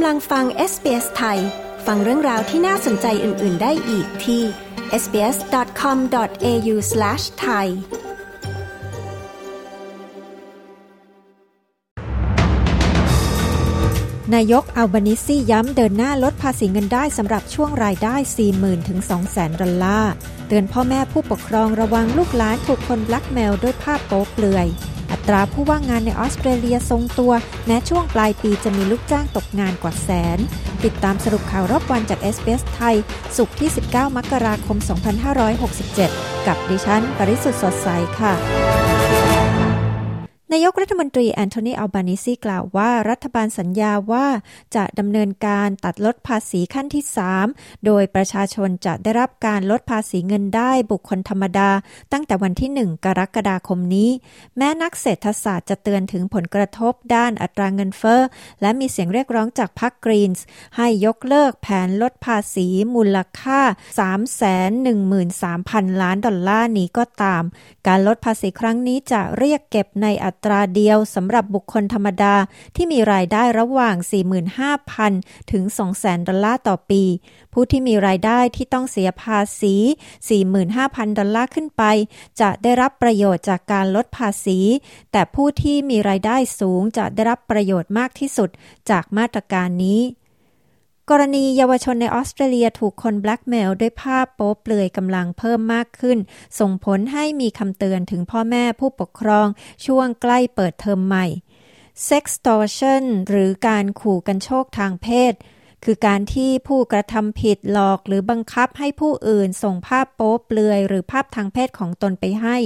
กำลังฟัง SBS ไทย ฟังเรื่องราวที่น่าสนใจอื่น ๆ ได้อีกที่ sbs.com.au/thai นายกอัลบานิซีย้ำเดินหน้าลดภาษีเงินได้สำหรับช่วงรายได้ 40,000 ถึง 200,000 ดอลลาร์ เตือนพ่อแม่ผู้ปกครองระวังลูกหลานถูกคนบล็กเมลด้วยภาพโป๊เปลือย อัตราผู้ว่างงานในออสเตรเลียทรงตัว แม้ช่วงปลายปีจะมีลูกจ้างตกงานกว่าแสน ติดตามสรุปข่าวรอบวันจาก SBS ไทย ศุกร์ที่ 19 มกราคม 2567 กับดิฉัน ปริสุทธ์สดใสค่ะ นายกรัฐมนตรีแอนโทนีอัลบานิซีกล่าวว่ารัฐบาลสัญญาว่าจะดำเนินการตัดลดภาษีขั้นที่ 3 โดยประชาชนจะได้รับการลดภาษีเงินได้บุคคลธรรมดา ตั้งแต่วันที่ 1 กรกฎาคมนี้ แม้นักเศรษฐศาสตร์จะเตือนถึงผลกระทบด้านอัตราเงินเฟ้อ และมีเสียงเรียกร้องจากพรรคกรีนส์ให้ยกเลิกแผนลดภาษีมูลค่า 313,000 ล้านดอลลาร์นี้ก็ตาม การลดภาษีครั้งนี้จะเรียกเก็บในอัตราเดียวสำหรับบุคคลธรรมดาที่มีรายได้ระหว่าง 45,000 ถึง 200,000 ดอลลาร์ต่อปี ผู้ที่มีรายได้ที่ต้องเสียภาษี 45,000 ดอลลาร์ขึ้นไป จะได้รับประโยชน์จากการลดภาษี แต่ผู้ที่มีรายได้สูงจะได้รับประโยชน์มากที่สุดจากมาตรการนี้ กรณีเยาวชนในออสเตรเลียถูกคนแบล็กเมลด้วยภาพโป๊เปลือยกำลังเพิ่มมากขึ้น ส่งผลให้มีคำเตือนถึงพ่อแม่ผู้ปกครอง ช่วงใกล้เปิดเทอมใหม่ Sextortion หรือการขู่กันโชคทางเพศ คือการที่ผู้กระทำผิดหลอกหรือบังคับให้ผู้อื่นส่งภาพโป๊เปลือย หรือภาพทางเพศของตนไปให้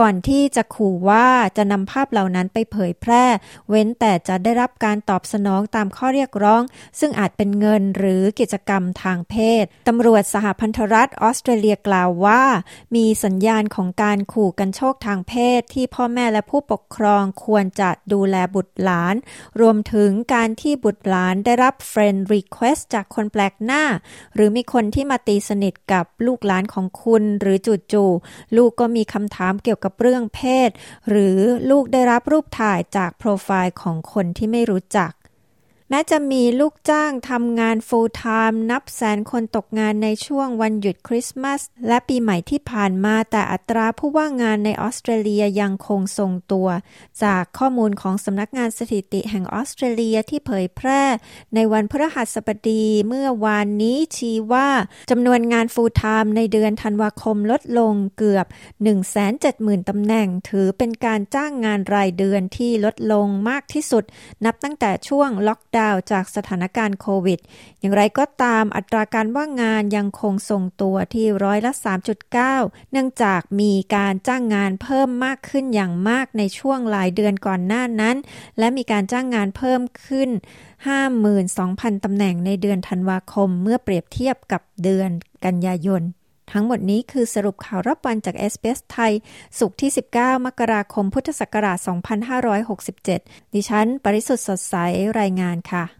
ก่อนที่จะขู่ว่าจะนำภาพเหล่านั้นไปเผยแพร่ เว้นแต่จะได้รับการตอบสนองตามข้อเรียกร้อง ซึ่งอาจเป็นเงินหรือกิจกรรมทางเพศตำรวจสหพันธรัฐออสเตรเลียกล่าวว่า มีสัญญาณของการขู่กันโชคทางเพศ ที่พ่อแม่และผู้ปกครองควรจะดูแลบุตรหลาน รวมถึงการที่บุตรหลานได้รับ friend request request จากคนแปลกหน้า หรือมีคนที่มาตีสนิทกับลูกหลานของคุณ หรือจู่ๆลูกก็มีคำถามเกี่ยวกับเรื่องเพศ หรือลูกได้รับรูปถ่ายจากโปรไฟล์ของคนที่ไม่รู้จัก แม้จะมีลูกจ้างทำงาน full time นับแสนคนตกงานในช่วงวันหยุดคริสต์มาส และปีใหม่ที่ผ่านมาแต่อัตราผู้ว่างงานในออสเตรเลียยังคงทรงตัว จากข้อมูลของสำนักงานสถิติแห่งออสเตรเลียที่เผยแพร่ ในวันพฤหัสบดีเมื่อวานนี้ชี้ว่าจำนวนงาน full time ในเดือนธันวาคมลดลงเกือบ 170,000ตำแหน่ง ถือเป็นการจ้างงานรายเดือนที่ลดลงมากที่สุด นับตั้งแต่ช่วงล็อกดาวจากสถานการณ์โควิด อย่างไรก็ตามอัตราการว่างงานยังคงทรงตัวที่ร้อยละ 3.9 เนื่องจากมีการจ้างงานเพิ่มมากขึ้นอย่างมากในช่วงหลายเดือนก่อนหน้านั้น และมีการจ้างงานเพิ่มขึ้น 52,000 ตำแหน่งในเดือนธันวาคมเมื่อเปรียบเทียบกับเดือนกันยายน ทั้งหมดนี้คือสรุปข่าวรับวันจากเอสเปสไทย สุขที่ 19 มกราคมพุทธศักราช 2567 ดิฉัน ปริสุทธ์สดใสรายงานค่ะ